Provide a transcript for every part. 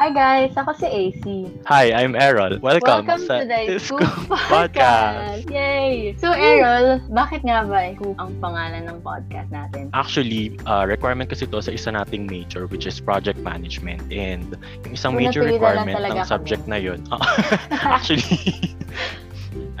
Hi guys, ako si AC. Hi, I'm Errol. Welcome, Welcome sa to the Scoop Podcast. Podcast. Yay! So Errol, bakit nga ba Scoop ang pangalan ng podcast natin? Actually, uh, requirement kasi ito sa isa nating major which is project management. And yung isang So, major requirement ng kami. subject na yun. actually,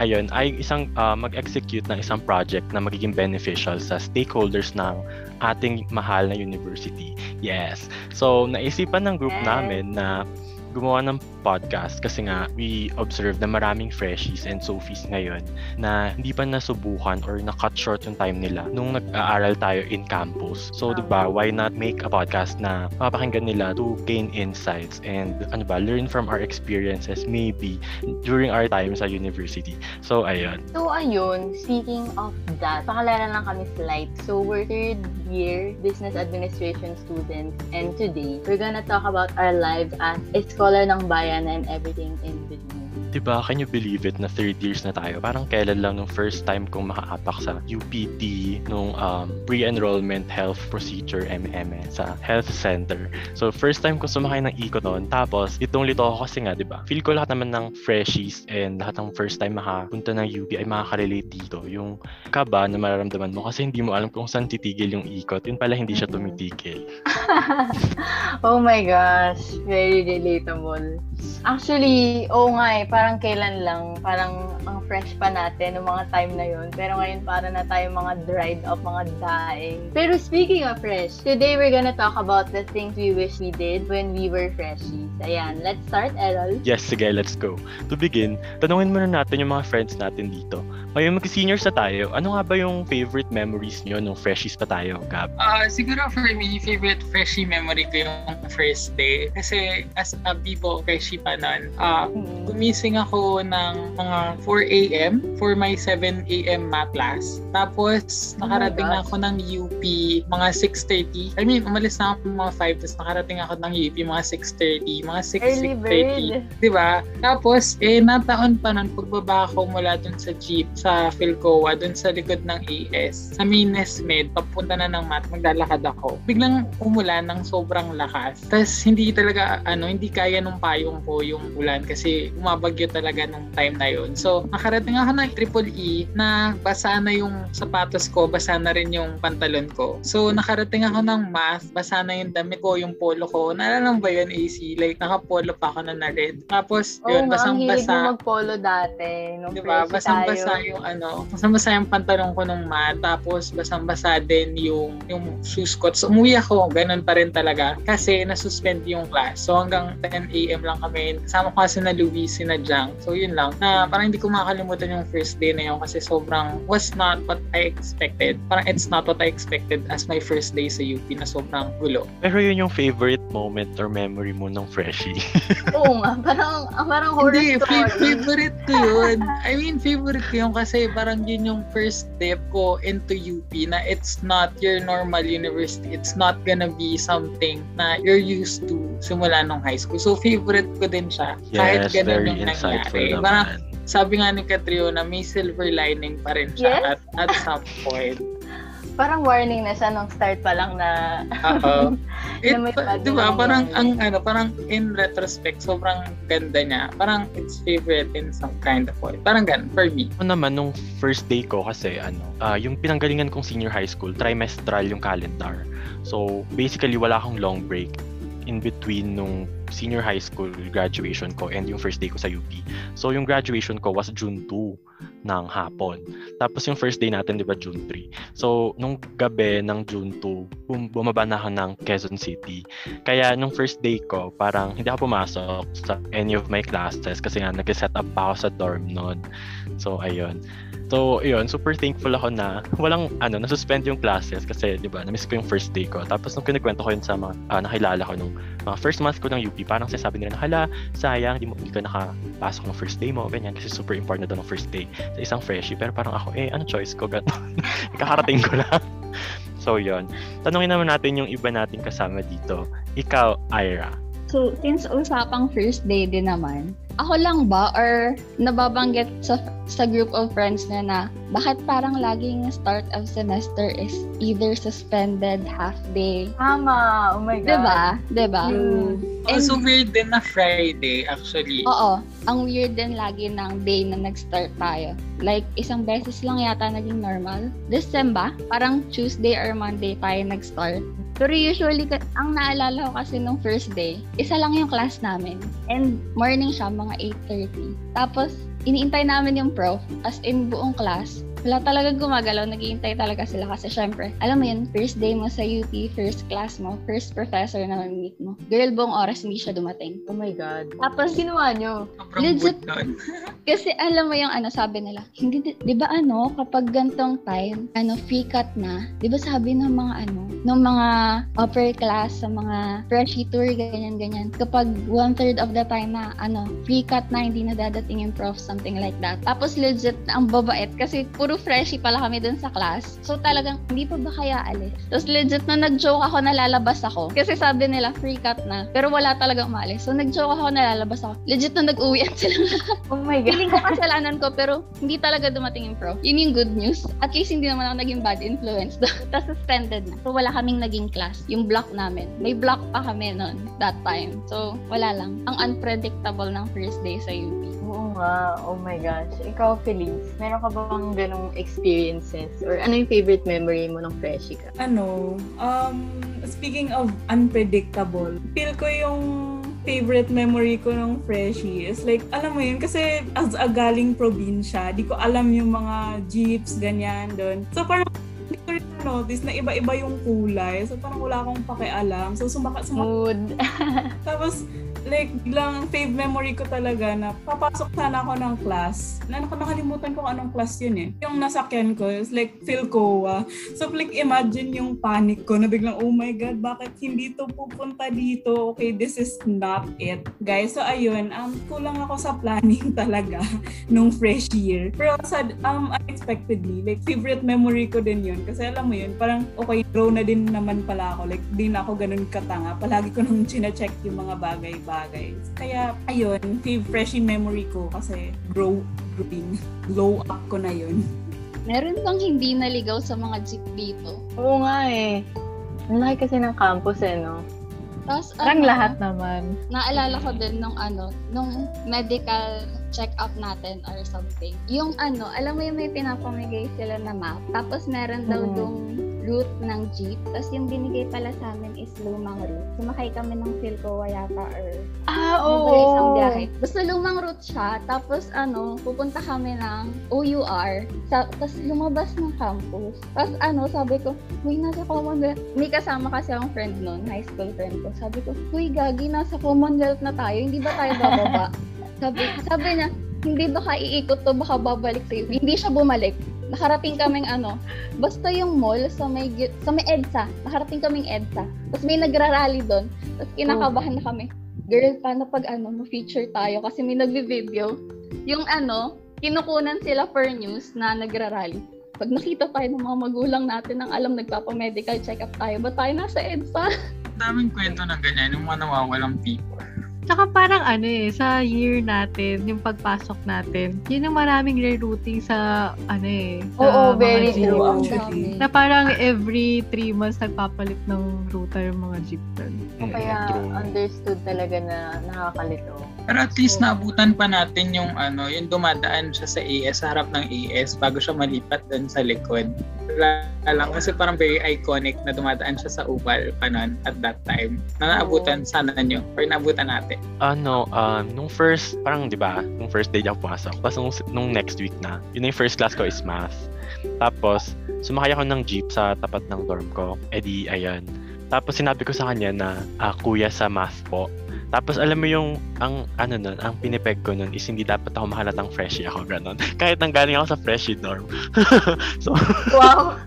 ayun, ay isang uh, mag-execute ng isang project na magiging beneficial sa stakeholders ng ating mahal na university. Yes. So, naisipan ng group namin na gumawa ng podcast kasi nga we observe na maraming freshies and sophies ngayon na hindi pa nasubukan or na-cut short yung time nila nung nag-aaral tayo in campus. So, di ba, why not make a podcast na mapapakinggan nila to gain insights and ano ba, learn from our experiences maybe during our time sa university. So, ayun. So ayun, speaking of that, pakilala lang kami slight. So we're third year business administration students and today we're gonna talk about our lives as scholar ng bayan and everything in between. Diba, can you believe it na third years na tayo? Parang kailan lang nung first time kong makaapak sa UPT nung um, pre-enrollment health procedure MM sa health center. So, first time ko sumakay ng ikot noon. Tapos, litong-lito ako kasi nga, diba? Feel ko lahat naman ng freshies and lahat ng first time makapunta ng UP ay makaka-relate dito. Yung kaba na mararamdaman mo kasi hindi mo alam kung saan titigil yung ikot. Yun pala hindi siya tumitigil. oh my gosh, very relatable. Actually, oo nga eh, parang kailan lang, parang ang fresh pa natin ng mga time na yun. Pero ngayon para na tayo mga dried up, mga daing. Pero speaking of fresh, today we're gonna talk about the things we wish we did when we were freshies. Ayan, let's start, Errol. Yes, sige, let's go. To begin, tanungin muna natin yung mga friends natin dito. Ngayon mag-seniors na tayo, ano nga ba yung favorite memories nyo nung freshies pa tayo, Gab? Ah, siguro for me, favorite freshie memory ko yung first day. Kasi as a Bibo freshie pa nun, ah, Hmm. gumising ako ng mga 4 a.m. for my 7 a.m. math class. Tapos, Oh nakarating na gosh. ako ng UP mga 6.30. I mean, umalis na ako mga 5, tapos nakarating ako ng UP mga 6.30, mga 6, Early 6.30. bird. Diba? Tapos, eh, nataon pa nun, pagbaba ako mula dun sa jeep, sa Philcoa, dun sa likod ng AS, sa main Med, papunta na ng mat, maglalakad ako. Biglang umulan ng sobrang lakas. Tapos, hindi talaga, ano, hindi kaya nung payong ko yung ulan kasi umabagyo talaga nung time na yun. So, nakarating ako ng triple E na basa na yung sapatos ko, basa na rin yung pantalon ko. So, nakarating ako ng math, basa na yung damit ko, yung polo ko. Naalala ba yun, AC? Like, nakapolo pa ako na na red. Tapos, Oo yun, hilig basang-basa. mo mag-polo dati. Nung Diba? Basang-basa yung ano, basang-basa yung pantalon ko nung mat, tapos basang-basa din yung yung shoes ko. So, umuwi ako, ganun pa rin talaga. Kasi nasuspend yung class. So, hanggang 10 a.m. lang kami. Kasama ko kasi na Louis, si na Jang. So, yun lang. Na parang hindi ko makakalimutan yung first day na yun kasi sobrang was not what I expected. Parang it's not what I expected as my first day sa UP na sobrang gulo. Pero yun yung favorite moment or memory mo nung freshie. Oo nga, parang, ah, parang horror Hindi, story. fa- favorite ko yun. I mean, favorite ko yun kasi parang yun yung first step ko into UP na it's not your normal university. It's not gonna be something na you're used to simula nung high school. So, favorite ko din siya. Kahit yes, ganun very yung nangyari. naman. Parang sabi nga ni Catriona, may silver lining pa rin siya Yes. at, at some point. Parang warning na siya nung start pa lang na Oo. It, Na may pa- bagong di ba, parang ang ano, parang in retrospect, sobrang ganda niya. Parang it's favorite in some kind of way. Parang gan for me. Ako naman, nung first day ko kasi, ano, ah, yung pinanggalingan kong senior high school, trimestral yung calendar. So, basically, wala akong long break in between nung senior high school graduation ko and yung first day ko sa UP. So, yung graduation ko was June 2 ng hapon. Tapos yung first day natin, di ba, June 3. So, nung gabi ng June 2, bum- bumaba na ako ng Quezon City. Kaya nung first day ko, parang hindi ako pumasok sa any of my classes kasi nga nag-set up pa ako sa dorm noon. So, ayun. So, ayun, super thankful ako na walang, ano, nasuspend yung classes kasi, di ba, na-miss ko yung first day ko. Tapos, nung kinikwento ko yun sa mga, ah, nakilala ko nung mga first month ko ng UP, parang sinasabi nila na, hala, sayang, di mo, hindi ka nakapasok ng first day mo, ganyan, kasi super important na daw ng first day sa isang freshie. Pero parang ako, eh, ano choice ko, gano'n. Kakarating ko lang. So, yun. Tanungin naman natin yung iba nating kasama dito. Ikaw, Ira, So, since usapang first day din naman, ako lang ba or nababanggit sa sa group of friends na na bakit parang laging start of semester is either suspended half day Tama. Oh my God. Diba? Diba? Mm. And- Also weird din na Friday actually. Oo. Ang weird din lagi ng day na nag-start tayo. Like, isang beses lang yata naging normal. This sem ba? Parang Tuesday or Monday tayo nag-start. Pero usually, ang naalala ko kasi nung first day, isa lang yung class namin. And morning siya, mga 8.30. Tapos, iniintay namin yung prof. As in, buong class. Wala talaga gumagalaw. Naghihintay talaga sila kasi syempre, alam mo yun, first day mo sa UP, first class mo, first professor na meet mo. Girl, buong oras hindi siya dumating. Oh my God. Tapos, Ginawa nyo. Sobrang Legit. kasi alam mo yung ano, sabi nila, hindi, di, di ba ano, kapag gantong time, ano, free cut na, di ba sabi ng mga ano, ng mga upper class, sa mga freshie tour, ganyan, ganyan, kapag one third of the time na, ano, free cut na, hindi na dadating yung prof, something like that. Tapos legit, ang babait, kasi puro freshie pala kami dun sa class. So talagang, hindi pa ba kaya alis? Tapos legit, na nag-joke ako na lalabas ako, kasi sabi nila, free cut na, pero wala talagang umalis. So nag-joke ako na lalabas ako. Legit na nag-uwian sila Oh my God. Feeling ko kasalanan ko, pero hindi talaga dumating yung pro. Yun yung good news. At least hindi naman ako naging bad influence. Tapos suspended na. So wala kaming naging class. Yung block namin. May block pa kami noon, that time. So wala lang. Ang unpredictable ng first day sa UP. Oo nga. Oh my gosh. Ikaw, Felice, meron ka bang ganong experiences? Or ano yung favorite memory mo nung freshie ka? ano, um, speaking of unpredictable, feel ko yung favorite memory ko nung freshie is like, alam mo yun, kasi as a galing probinsya, di ko alam yung mga jeeps, ganyan doon. So parang, hindi ko rin notice na iba-iba yung kulay. So parang wala akong pakialam. So sumaka, sumaka Mood. tapos, like, biglang fave memory ko talaga na papasok sana ako ng class. Na nak- nakalimutan ko anong class yun eh. Yung nasakyan ko is like Philcoa. So, like, imagine yung panic ko na biglang, oh my God, bakit hindi to pupunta dito? Okay, this is not it. Guys, so ayun, um, kulang ako sa planning talaga nung fresh year. Pero sa, um, unexpectedly, like, favorite memory ko din yun. Kasi alam mo yun, parang, okay, grow na din naman pala ako. Like, di na ako ganun katanga. Palagi ko nang chine-check yung mga bagay-bagay. Kaya, ayun, fave freshie memory ko kasi grow, growing, glow up ko na yun. Meron bang hindi naligaw sa mga jeep dito? Oo nga eh. Ang laki kasi ng campus eh, no? Tapos, Parang ano, lahat naman. naalala ko din nung ano, nung medical check-up natin or something. Yung ano, alam mo yung may pinapamigay sila na map, tapos meron daw Mm. dong route ng jeep, tapos yung binigay pala sa amin is lumang route. Sumakay kami ng Philcoa yata or Ah, oo. ba yung isang biyahe. Basta lumang route siya, tapos ano, pupunta kami ng OUR, sa, tapos lumabas ng campus. Tapos ano, sabi ko, Uy, nasa Commonwealth. May kasama kasi akong friend noon, high school friend ko. Sabi ko, Uy, Gagi, nasa Commonwealth na tayo. Hindi ba tayo bababa? sabi, sabi niya, hindi baka iikot to, baka babalik sa'yo. Hindi siya bumalik. Nakarating kaming ano, basta yung mall sa may, sa may EDSA. Nakarating kaming EDSA. Tapos may nagrarally doon. Tapos kinakabahan na kami. Girl, paano pag ano, ma-feature tayo? Kasi may nagvi-video. Yung ano, kinukunan sila per news na nagrarally. Pag nakita tayo ng mga magulang natin ang alam nagpapa-medical check-up tayo, ba tayo nasa EDSA? Daming kwento ng ganyan, yung mga nawawalang people. Tsaka parang ano eh, sa year natin, yung pagpasok natin, yun ang maraming rerouting sa ano eh. Sa Oo, mga very jeep. true. Actually. Na parang every three months nagpapalit ng ruta yung mga jeep doon. Mm, Kaya true. understood talaga na nakakalito. Pero at least naabutan pa natin yung ano, yung dumadaan siya sa AS, sa harap ng AS bago siya malipat doon sa likod. Wala lang kasi parang very iconic na dumadaan siya sa Upal pa nun at that time. Na naabutan sana nyo or naabutan natin. Ano, um, nung first, parang di ba, nung first day ako pumasok, tapos nung, nung next week na, yun na yung first class ko is math. Tapos, sumakay ako ng jeep sa tapat ng dorm ko. E di, ayan. Tapos sinabi ko sa kanya na, ah, kuya sa math po. Tapos alam mo yung, ang ano nun, ang pinipeg ko nun is hindi dapat ako mahalatang freshie ako, ganon. Kahit nang galing ako sa freshie dorm. so, Wow!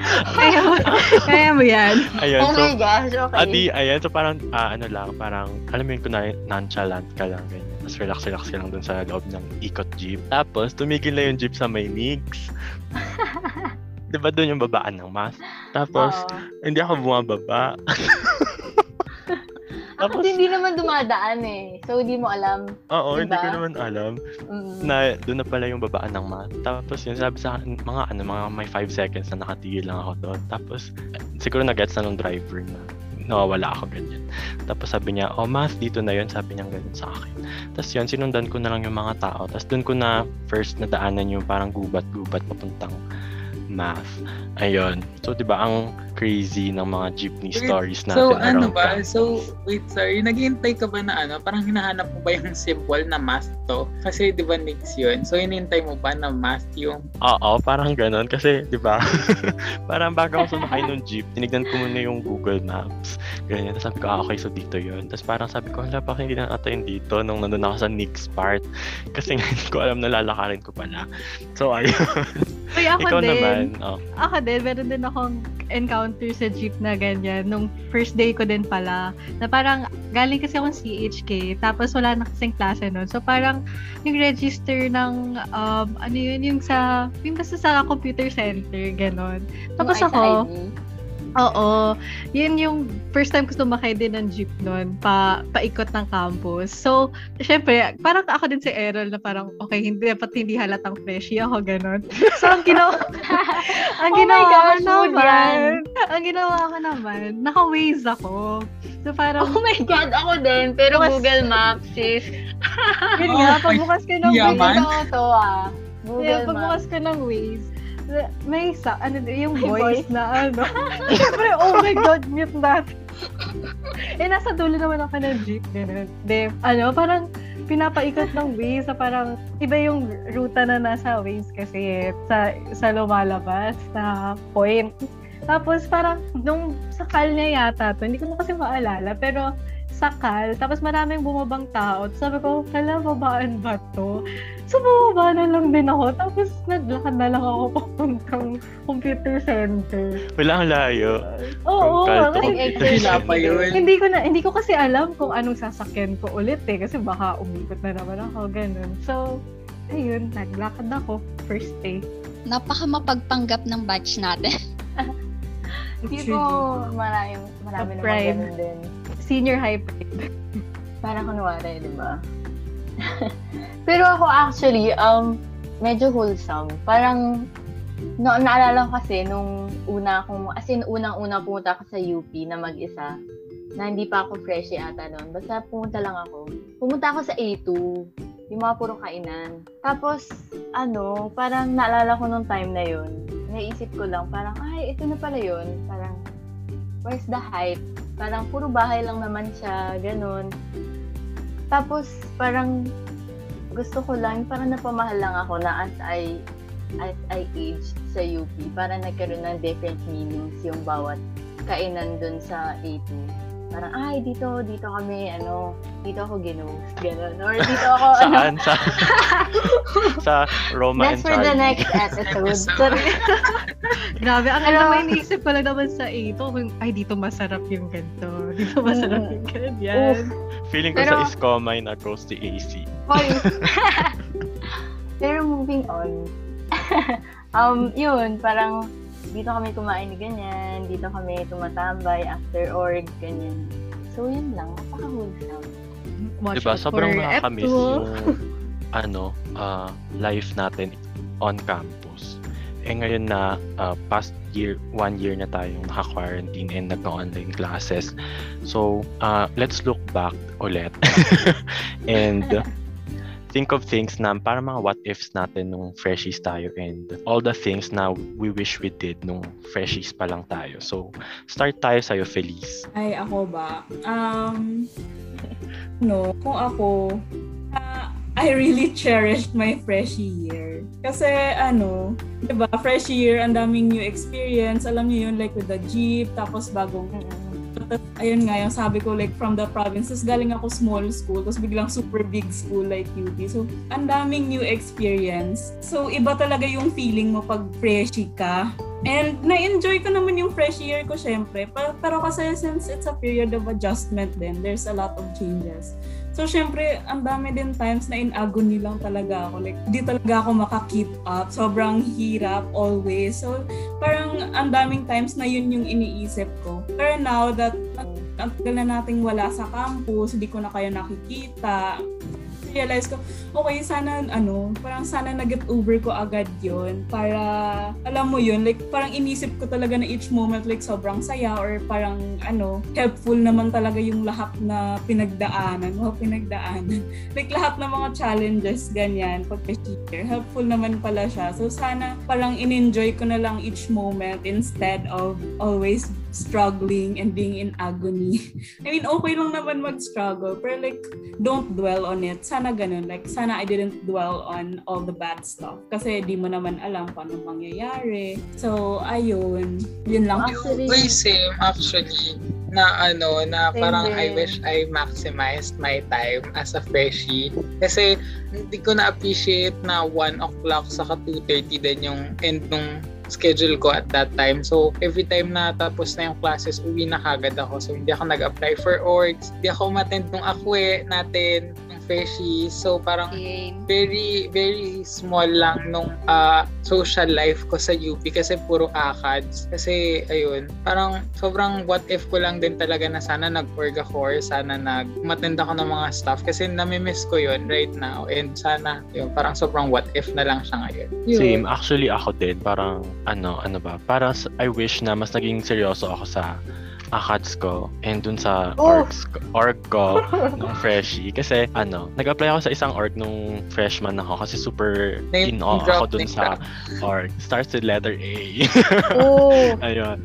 Kaya, kaya mo yan. ayun. oh so, my gosh, okay. Adi, ayan. So parang, ah, ano lang, parang, alam mo yun, kunwari, nonchalant ka lang, ganyan. Tapos relax-relax ka lang dun sa loob ng ikot jeep. Tapos, tumigil na yung jeep sa may Nigs. Di ba doon yung babaan ng math? Tapos, Oo. hindi ako bumababa. Tapos, hindi naman dumadaan eh. So, hindi mo alam. oo, hindi ko diba? naman alam Mm. na doon na pala yung babaan ng math. Tapos yun, sabi sa akin, mga ano, mga may 5 seconds na nakatigil lang ako doon. Tapos, siguro na-gets na ng driver na nawawala ako ganyan. Tapos sabi niya, oh math, dito na yun. Sabi niya ganyan sa akin. Tapos yun, sinundan ko na lang yung mga tao. Tapos doon ko na first nadaanan yung parang gubat-gubat papuntang math. Ayun. So, di ba, ang crazy ng mga jeepney Wait, stories natin So, ano ba? campus. So, wait, sorry. Naghihintay ka ba na ano? Parang hinahanap mo ba yung symbol na math to? Kasi, di ba, next yun? So, hinihintay mo ba na math yung... Oo, parang ganun. Kasi, di ba, parang bago ako sumakay ng jeep, tinignan ko muna yung Google Maps. Ganyan. Tapos sabi ko, ah, okay, so dito yun. Tapos parang sabi ko, hala, bakit hindi na ata yun dito nung nandun ako sa next part. Kasi nga, hindi ko alam na lalakarin ko pala. So, ayun. Uy, ako Ikaw din. naman. Oh. Ako din, meron din akong encounter sa jeep na ganyan. Nung first day ko din pala. Na parang, galing kasi akong CHK. Tapos wala na kasing klase nun. So parang, yung register ng, um, ano yun, yung sa, yung basta sa computer center, ganon. Tapos Yung ako, ID. Oo. Yun yung first time ko sumakay din ng jeep noon, pa, paikot ng campus. So, syempre, parang ako din si Errol na parang, okay, hindi dapat hindi halatang freshie ako, ganun. So, ang ginawa, ang Oh ginawa ko gosh, mood naman, ang ginawa ko naman, naka-waze ako. So, parang, Oh my God, ako din. Pero Mas- Google Maps, sis. yun nga, Oh, pagbukas ko ng yaman. Waze, Totoo to ah. yeah, Google Maps. pagbukas ko ng Waze, may sa, ano, yung voice voice. na ano. Siyempre, oh my God, mute natin. eh, nasa dulo naman ako ng jeep, gano'n. De, ano, parang pinapaikot ng Waze sa parang iba yung ruta na nasa Waze kasi eh, sa, sa lumalabas na point. Tapos parang nung sakal niya yata to, hindi ko na kasi maalala, pero sakal, tapos maraming bumabang tao. Tapos sabi ko, kala babaan ba to? So bumaba na lang din ako. Tapos naglakad na lang ako papuntang computer center. Wala ang layo. Oo, to kasi pa yun. hindi ko na hindi ko kasi alam kung anong sasakyan ko ulit eh kasi baka umikot na naman ako ganun. So, ayun, naglakad ako first day. Napaka mapagpanggap ng batch natin. Hindi ko marami, marami naman ganun din. Senior high pride. Parang kunwari, di ba? Pero ako actually, um, medyo wholesome. Parang, no, naalala ko kasi nung una akong, as in unang-una pumunta ako sa UP na mag-isa, na hindi pa ako freshie ata noon. Basta pumunta lang ako. Pumunta ako sa A2, yung mga puro kainan. Tapos, ano, parang naalala ko nung time na yun, naisip ko lang, parang, ay, ito na pala yun. Parang, where's the hype? Parang puro bahay lang naman siya, ganun. Tapos, parang, gusto ko lang, parang napamahal lang ako na as I, as I aged sa UP, parang nagkaroon ng different meanings yung bawat kainan dun sa A2. Parang, ay, dito, dito kami, ano, dito ako ginos, gano'n. Or dito ako, ano, Saan? Sa, sa Roma that's and for the Charlie. next episode. Episode. Sorry. Grabe, ang alam mo, iniisip ko lang naman sa ito, kung, ay, dito masarap yung ganito. Dito masarap Mm. yung ganyan. Feeling ko Pero- sa Iscomay na goes to AC. Pero moving on. um, yun, parang dito kami kumain ni ganyan, dito kami tumatambay after org, ganyan. So, yun lang. Napaka-wholesome. Watch diba? Sobrang nakakamiss F2. yung ano, ah, life natin on campus. Eh ngayon na ah, past year, one year na tayong naka-quarantine and nagka-online classes. So, ah, let's look back ulit. and think of things na para mga what ifs natin nung freshies tayo and all the things na we wish we did nung freshies pa lang tayo. So, start tayo sa'yo, Feliz. Ay, ako ba? Um, no, kung ako, ah, I really cherished my freshie year. Kasi ano, 'di ba, freshie year, ang daming new experience. Alam niyo yun, like with the jeep, tapos bagong Ayun nga, yung sabi ko, like, from the provinces, galing ako small school, tapos biglang super big school like UP. So, ang daming new experience. So, iba talaga yung feeling mo pag freshie ka. And na-enjoy ko naman yung fresh year ko, syempre. Pero, pero kasi since it's a period of adjustment then there's a lot of changes. So, syempre, ang dami din times na in agony lang talaga ako. Like, di talaga ako makakeep up. Sobrang hirap always. So, parang ang daming times na yun yung iniisip ko. Pero now that ang tagal na nating wala sa campus, hindi ko na kayo nakikita, realize ko, okay, sana, ano, parang sana nag-get over ko agad yon para, alam mo yun, like, parang inisip ko talaga na each moment, like, sobrang saya or parang, ano, helpful naman talaga yung lahat na pinagdaanan, o pinagdaanan. like, lahat ng mga challenges, ganyan, pag year helpful naman pala siya. So, sana parang in-enjoy ko na lang each moment instead of always struggling and being in agony. I mean, okay lang naman mag-struggle, pero like, don't dwell on it. Sana ganun. Like, sana I didn't dwell on all the bad stuff. Kasi di mo naman alam paano mangyayari. So, ayun. Yun lang. Actually, Uy, same actually na ano, na Same parang I wish I maximized my time as a freshie. Kasi hindi ko na-appreciate na 1 o'clock saka 2.30 din yung end nung schedule ko at that time. So, every time na tapos na yung classes, uwi na kagad ako. So, hindi ako nag-apply for orgs. Hindi ako umattend nung akwe natin, freshie. So, parang game. very very small lang nung ah, social life ko sa UP kasi puro ACADS. Kasi ayun, parang sobrang what if ko lang din talaga na sana nag-org ako or sana nag-attend ako ng mga stuff kasi nami-miss ko yun right now and sana yun, parang sobrang what if na lang siya ngayon. Yun. Same. Actually, ako din. Parang, ano, ano ba? Para I wish na mas naging seryoso ako sa ACADS ko and dun sa Oh! orgs ko, org ko nung freshie. Kasi, ano, nag-apply ako sa isang org nung freshman ako kasi super Name in awe drop, ako dun sa org. Starts with letter A. Oh, Ayun.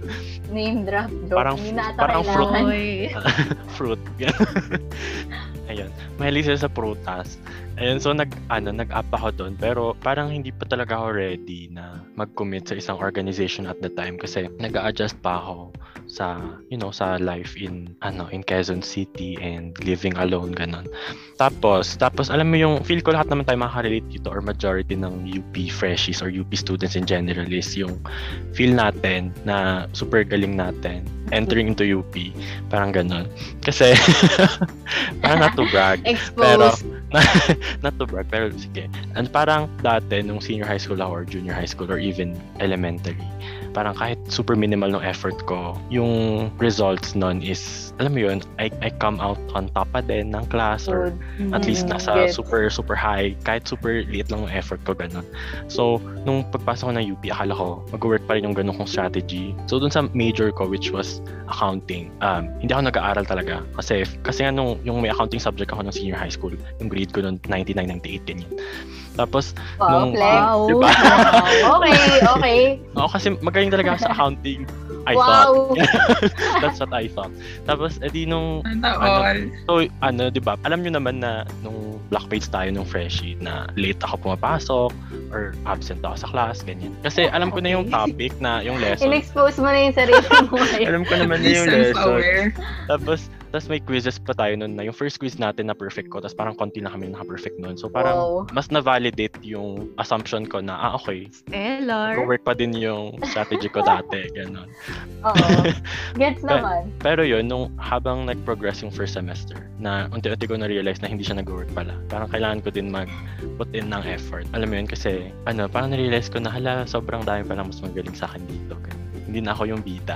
name drop joke. Parang- parang fruit. fruit. Ayun. Mahilig sila sa prutas. Ayun, so nag ano, nag-up ako doon pero parang hindi pa talaga ako ready na mag-commit sa isang organization at the time kasi nag-a-adjust pa ako sa you know sa life in ano in Quezon City and living alone ganun. Tapos tapos alam mo yung feel ko lahat naman tayo makaka-relate dito or majority ng UP freshies or UP students in general is yung feel natin na super galing natin entering into UP parang ganun. Kasi parang not to brag pero Exposed. not to brag, pero sige. And parang dati, nung senior high school ako or junior high school or even elementary, parang kahit super minimal ng effort ko, yung results nun is, alam mo yun, I, I come out on top pa din ng class or Good. at least Mm, nasa super super high kahit super liit lang yung effort ko ganun. So nung pagpasok ko ng UP akala ko mag-work pa rin yung ganun kong strategy. So dun sa major ko which was accounting um, hindi ako nag-aaral talaga. Kasi kasi nga nung yung may accounting subject ako ng senior high school yung grade ko nung 99 98 ganyan tapos Wow, nung flex. Wow. diba? okay, okay. ako kasi magaling talaga ako sa accounting I wow. thought that's what I thought tapos edi nung Ano? all. So, ano, di ba? Alam nyo naman na nung black page tayo nung freshie na late ako pumapasok or absent ako sa class, ganyan. Kasi alam ko na yung topic na yung lesson. In-expose mo na yung sarili mo alam ko naman na yung lesson. Tapos, tapos may quizzes pa tayo nun na yung first quiz natin na perfect ko, tapos parang konti na kami naka-perfect nun. So, parang Wow. mas na-validate yung assumption ko na, ah, okay, Stellar. work pa din yung strategy ko dati, gano'n. Oo. Gets naman. Pero yun, nung habang nag-progress yung first semester, na unti-unti ko na-realize na hindi siya nag-work pala. Parang kailangan ko din mag-put in ng effort. Alam mo yun, kasi ano, parang na-realize ko na hala, sobrang dami palang mas magaling sa akin dito. Ganun. Hindi na ako yung bida.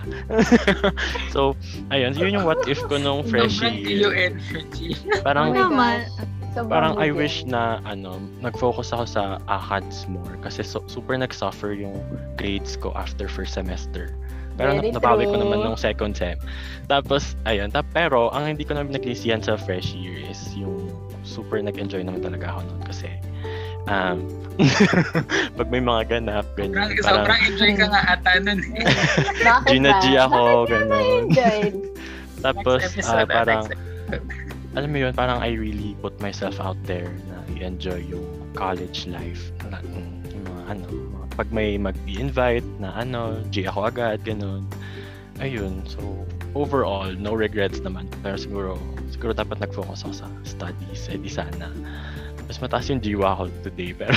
so, ayun, yun yung what if ko nung freshie year. energy. Parang, Oh parang I wish na ano, nag-focus ako sa ACADS more kasi so, super nag-suffer yung grades ko after first semester. Pero Very na- nabawi ko naman nung second sem. Tapos, ayun. Ta- pero, ang hindi ko naman naglisihan sa fresh year is yung super nag-enjoy naman talaga ako nun. Kasi, um, pag may mga ganap, ganyan. Sobrang, Parang, sobrang enjoy ka nga ata nun eh. Gina? G ako, na-enjoyed? Tapos, ah, episode, ah, parang, alam mo yun, parang I really put myself out there na i-enjoy yung college life. Na, yung mga ano, mga, pag may mag-invite na ano, G ako agad, ganun. Ayun, so overall, no regrets naman. Pero siguro, siguro dapat nag-focus ako sa studies. Eh di sana. Mas mataas yung jiwa ko today, pero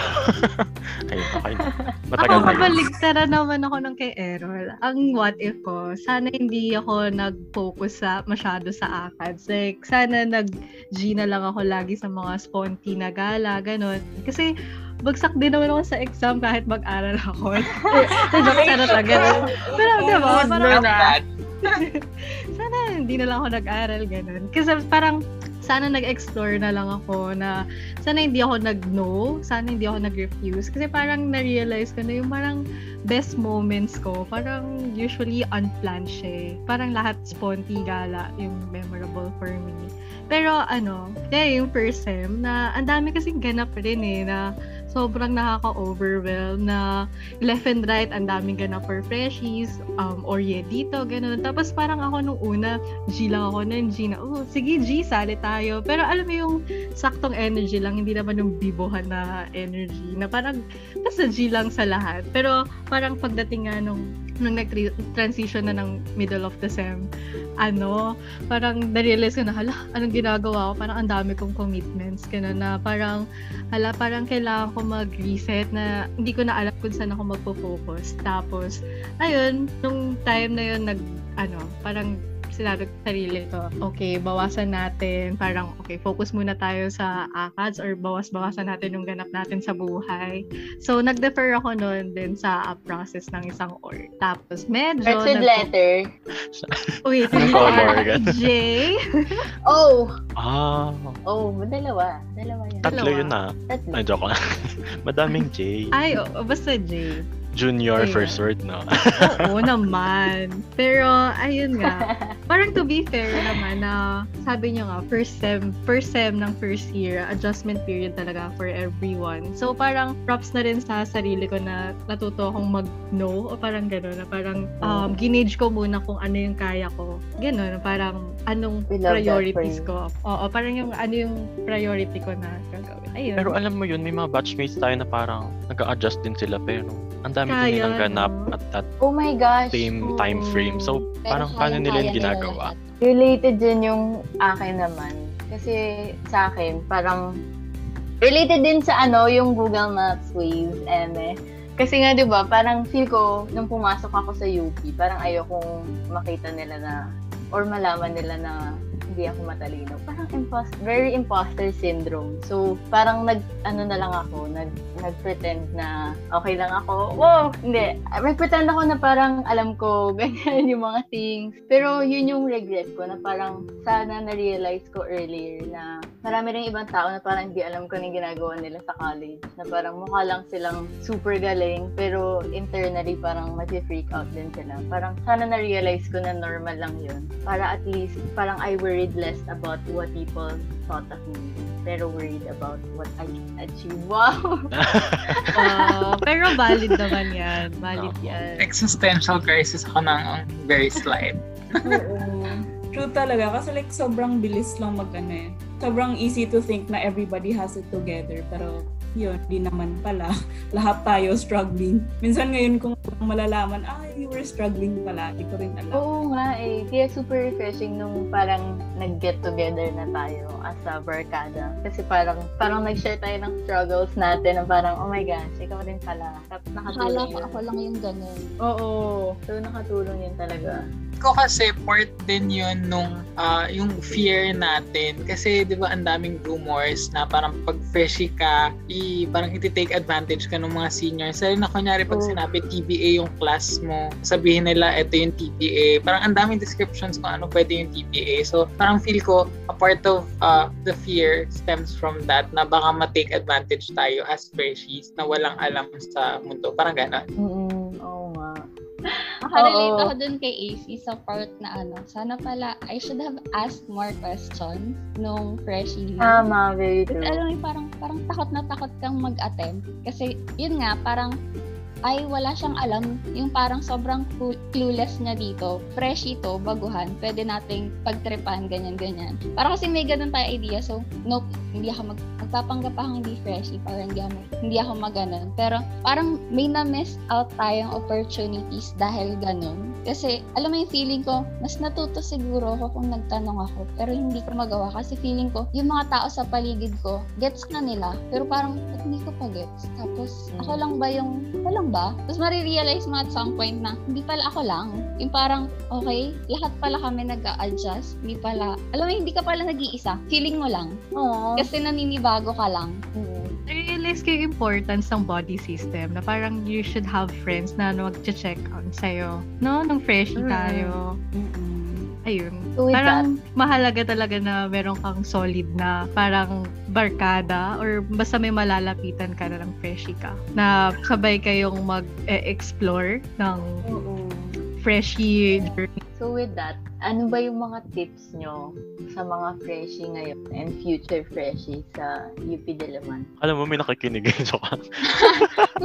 kayo. Okay na. Ako, Matagal na yun. kabaligtara naman ako ng kay Errol. Ang what if ko, sana hindi ako nag-focus sa, masyado sa ACADS. Like, sana nag-G na lang ako lagi sa mga sponty na gala, ganun. Kasi, bagsak din naman ako sa exam kahit mag-aral ako. Joke sana talaga. ganun. Pero, di ba, Oh, parang, sana hindi na lang ako nag-aral, ganun. Kasi parang, sana nag-explore na lang ako na sana hindi ako nag-no, sana hindi ako nag-refuse. Kasi parang na-realize ko na yung parang best moments ko, parang usually unplanned siya eh. Parang lahat sponty gala yung memorable for me. Pero ano, kaya yung first sem na ang dami kasing ganap rin eh na sobrang nakaka-overwhelm na left and right ang daming ganap for freshies, um, or yeah, dito, ganun. Tapos parang ako nung una, G lang ako nun, G na, oh, sige G, sali tayo. Pero alam mo yung saktong energy lang, hindi naman yung bibohan na energy, na parang basta G lang sa lahat. Pero parang pagdating nga nung, nung nag-transition na ng middle of the sem, ano, parang na-realize ko na, hala, anong ginagawa ko? Parang ang dami kong commitments, gano'n na parang, hala, parang kailangan ko mag-reset na hindi ko na alam kung saan ako magpo-focus. Tapos, ayun, nung time na yun, nag, ano, parang sinabi ko sa sarili ko, okay, bawasan natin, parang, okay, focus muna tayo sa ACADS or bawas-bawasan natin yung ganap natin sa buhay. So, nag-defer ako noon din sa uh, process ng isang org. Tapos, medyo... With nag- letter. Wait? Ganun. J? Oh! Ah, Oh, dalawa. Dalawa yan. tatlo Dalawa. yun na. Tatlo. Ay, joke lang. Madaming J. Ay, oh, basta J. Junior Ayan. first word, no? Oo naman. Pero, ayun nga. Parang to be fair naman na sabi niyo nga, first sem, first sem ng first year, adjustment period talaga for everyone. So, parang props na rin sa sarili ko na natuto akong mag-no o parang gano'n na parang um, ginage ko muna kung ano yung kaya ko. Gano'n, parang anong priorities ko. Oo, parang yung ano yung priority ko na gagawin. Ayun. Pero alam mo yun, may mga batchmates tayo na parang nag-a-adjust din sila pero ang dami din Kaya, nilang ganap at that Oh my gosh. same time frame. So, Pero parang paano nila yung ginagawa? Related din yung akin naman. Kasi sa akin, parang related din sa ano, yung Google Maps Waze, eme. Kasi nga, di ba, parang feel ko, nung pumasok ako sa UP, parang ayokong makita nila na, or malaman nila na hindi ako matalino. Parang impos- very imposter syndrome. So, parang nag, ano na lang ako, nag, nag-pretend na okay lang ako. Wow! Hindi. Nag-pretend ako na parang alam ko, ganyan yung mga things. Pero yun yung regret ko na parang sana na-realize ko earlier na marami rin ibang tao na parang hindi alam ko yung ginagawa nila sa college. Na parang mukha lang silang super galing, pero internally parang mag-freak out din sila. Parang sana na-realize ko na normal lang yun. Para at least, parang I worried less about what people thought of me. Pero worried about what I can achieve. Wow! Ah, pero valid naman yan. Valid Oo. yan. Existential crisis ako ng very slight. Oo. True talaga. Kasi like, sobrang bilis lang mag ano eh. Sobrang easy to think na everybody has it together. Pero yun, di naman pala. Lahat tayo struggling. Minsan ngayon kung malalaman, ah, you were struggling pala. Di ko rin alam. Oo nga eh. Kaya super refreshing nung parang nag-get together na tayo as a barkada. Kasi parang parang nag-share tayo ng struggles natin na parang, oh my gosh, ikaw rin pala. Tapos Akala nakatulong ko ako lang yung ganun. Oo. So nakatulong yun talaga. Ko kasi part din yun nung ah, yung fear natin. Kasi 'di ba ang daming rumors na parang pag freshie ka i parang iti-take advantage ka ng mga seniors. Lalo na kunyari pag Oo. sinabi TBA yung class mo sabihin nila ito yung TBA parang ang daming descriptions kung ano pwede yung TBA so parang feel ko a part of ah, the fear stems from that na baka ma-take advantage tayo as freshies na walang alam sa mundo. Parang gano'n. Mm nga. Nakarelate Oo. ako dun kay AC sa part na ano, sana pala, I should have asked more questions nung freshie. year. Tama, very Kasi true. alam mo, parang, parang takot na takot kang mag-attempt. Kasi, yun nga, parang, ay, wala siyang alam. Yung parang sobrang clu- clueless niya dito. Freshie to, baguhan. Pwede nating pagtripan, ganyan-ganyan. Para kasi may ganun tayo idea. So, nope, hindi ako mag, magpapanggap akong hindi freshie. Para hindi ako, hindi ako maganon. Pero, parang may na-miss out tayong opportunities dahil ganun. Kasi, alam mo yung feeling ko, mas natuto siguro ako kung nagtanong ako. Pero hindi ko magawa kasi feeling ko, yung mga tao sa paligid ko, gets na nila. Pero parang, ba't hindi ko pa gets? Tapos, ako lang ba yung, ako lang ba? Tapos marirealize mo at some point na, hindi pala ako lang. Yung parang, okay, lahat pala kami nag-a-adjust. Hindi pala, alam mo, hindi ka pala nag-iisa. Feeling mo lang. Oo. Kasi naninibago ka lang. I-realize ko yung importance ng body system na parang you should have friends na mag-check on sa'yo. No? Nung freshie Mm. tayo. Ayun. So with parang mahalaga talaga na meron kang solid na parang barkada or basta may malalapitan ka na ng freshie ka. Na sabay kayong mag-explore ng Oo. freshie journey. So with that, ano ba yung mga tips nyo sa mga freshie ngayon and future freshie sa UP Diliman? Alam mo, may nakikinig. Joke.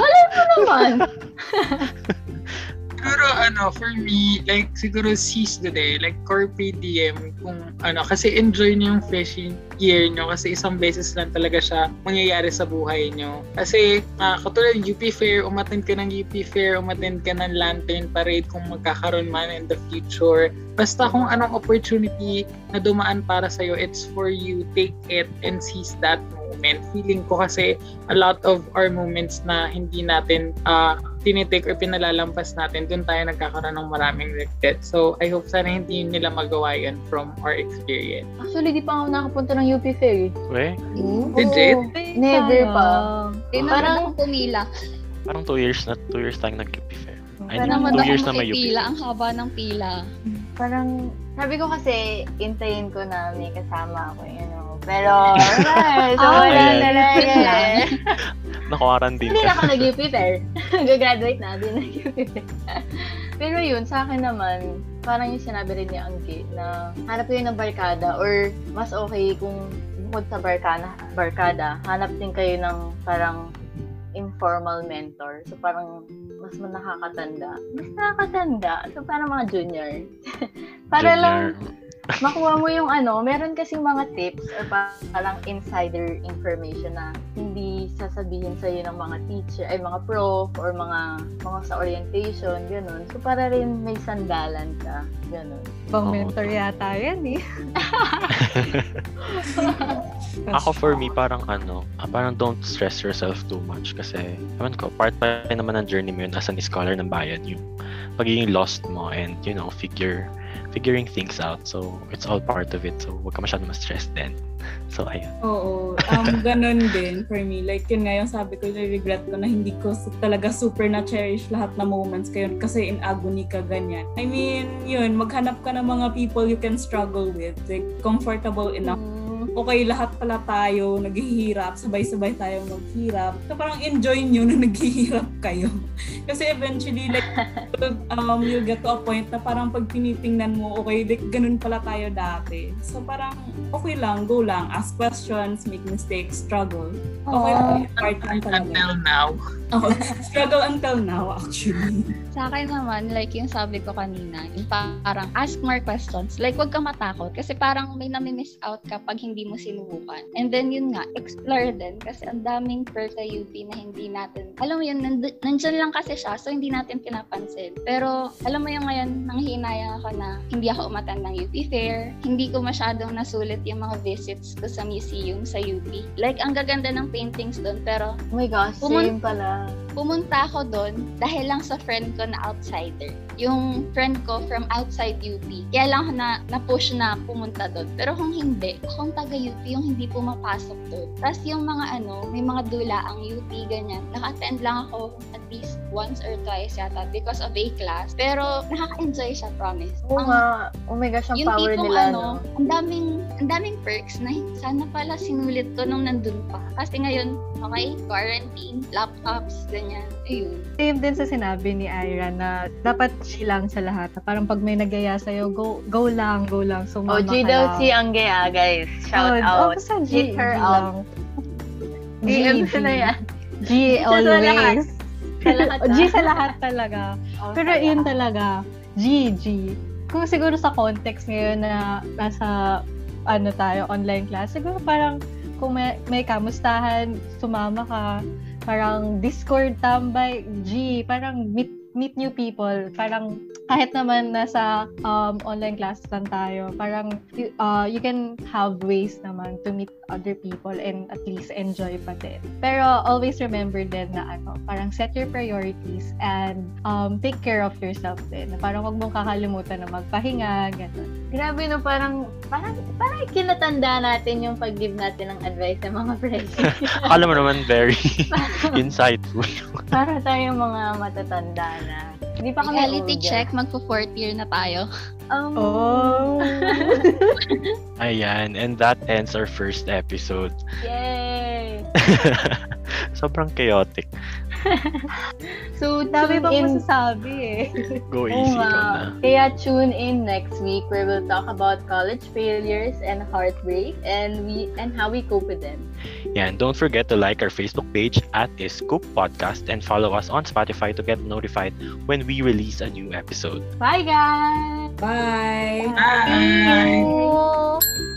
naman! Siguro ano, for me, like siguro seize the day, like Corpe DM kung ano, kasi enjoy niyo yung freshie year nyo kasi isang beses lang talaga siya mangyayari sa buhay nyo. Kasi ah, katulad UP Fair, umattend ka ng UP Fair, umattend ka ng Lantern Parade kung magkakaroon man in the future. Basta kung anong opportunity na dumaan para sa'yo, it's for you, take it and seize that moment. Feeling ko kasi a lot of our moments na hindi natin uh, tinitake or pinalalampas natin, dun tayo nagkakaroon ng maraming regret. So, I hope sana hindi nila magawa yun from our experience. Actually, di pa ako nakapunta ng UP Fair. eh. We, Legit? Never pa. Hindi na Parang- ako pumila. parang two years na, two years tayong nag-UP Fair. I Parang mean, Naman two ako years na may UP makipila. Fair. Ang haba ng pila. Parang, sabi ko kasi, intayin ko na may kasama ako, you know. Pero, wala. So, Ah, wala ayan. talaga. Naka-quarantine Hindi na ako Fair. Gagraduate na, din Fair. Pero yun, sa akin naman, parang yung sinabi rin ni Anggi na hanap kayo ng barkada or mas okay kung bukod sa barkada, barkada hanap din kayo ng parang informal mentor. So parang mas nakakatanda. Mas nakakatanda. So parang mga junior. Para lang Junior. makuha mo yung ano, meron kasing mga tips or pa- parang insider information na hindi sasabihin sa ng mga teacher, ay mga prof or mga mga sa orientation, ganun. So para rin may sandalan ka, ganun. Pang mentor yata yan eh. Ako for me, parang ano, ah, parang don't stress yourself too much kasi, ewan ko, part pa rin naman ng journey mo yun as an scholar ng bayan, yung pagiging lost mo and, you know, figure, figuring things out. So, it's all part of it. So, huwag ka masyadong ma-stress din. So, ayun. Oo. Um, ganun din for me. Like, yun nga yung sabi ko, regret ko na hindi ko talaga super na-cherish lahat na moments kayo kasi in agony ka ganyan. I mean, yun, maghanap ka ng mga people you can struggle with. Like, comfortable enough okay, lahat pala tayo naghihirap, sabay-sabay tayo maghirap. So parang enjoy nyo na naghihirap kayo. Kasi eventually, like, um, you'll get to a point na parang pag tinitingnan mo, okay, like, ganun pala tayo dati. So parang, okay lang, go lang, ask questions, make mistakes, struggle. Okay lang, part lang talaga. Until now. Oh, struggle until now, actually. Sa akin naman, like yung sabi ko kanina, yung parang ask more questions. Like, wag ka matakot. Kasi parang may nami-miss out ka pag hindi mo sinubukan. And then yun nga, explore din. Kasi ang daming perk sa UP na hindi natin, alam mo yun, nand- nandyan lang kasi siya, so hindi natin pinapansin. Pero, alam mo yung ngayon, nanghihinayang ako na hindi ako umatan ng UP Fair. Hindi ko masyadong nasulit yung mga visits ko sa museum sa UP. Like, ang gaganda ng paintings doon, pero Oh my gosh, Pumun- same pala. pumunta ako doon dahil lang sa friend ko na outsider. Yung friend ko from outside UP. Kaya lang ako na, na-push na pumunta doon. Pero kung hindi, akong taga UP yung hindi pumapasok doon. Tapos yung mga ano, may mga dula ang UP, ganyan. Naka-attend lang ako at least once or twice yata because of a class. Pero nakaka-enjoy siya, promise. Oo Ang- nga. Oh my gosh, ang yung power tipong nila, ano, no? ang daming, ang daming perks na sana pala sinulit ko nung nandun pa. Kasi ngayon, okay, quarantine, laptops, ganyan. Ayun. Same din sa sinabi ni Ira na dapat chill lang sa lahat. Na Parang pag may nagaya sa'yo, go, go lang, go lang. Oh, Sumama G daw si Angea, guys. Shout Oh, out. oh, Hit G, her G up. lang. DM G, ko na G. yan. G always. Sa lahat, G ah. sa lahat talaga. Oh, Pero sa yun talaga, G, G. Kung siguro sa context ngayon na nasa ano tayo, online class, siguro parang kung may, may kamustahan, sumama ka, parang Discord tambay, G, parang meet, meet new people. Parang kahit naman nasa um, online classes lang tayo, parang uh, you can have ways naman to meet other people and at least enjoy pa din. Pero always remember din na ano, parang set your priorities and um, take care of yourself din. Parang wag mong kakalimutan na magpahinga, gano'n. Grabe no, parang, parang, parang kinatanda natin yung pag-give natin ng advice sa mga friends. Akala mo naman very insightful. Para tayong mga matatanda na. Hindi pa kami Reality old check, magpo-fourth year na tayo. Um, Oh! Ayan, and that ends our first episode. Yay! Sobrang chaotic. So, Dami tune bang in. masasabi eh. Go Oo easy nga. ka na. Kaya tune in next week where we'll talk about college failures and heartbreak and we and how we cope with them. Yan, don't forget to like our Facebook page at Scoop Podcast and follow us on Spotify to get notified when we release a new episode. Bye guys! Bye! Bye!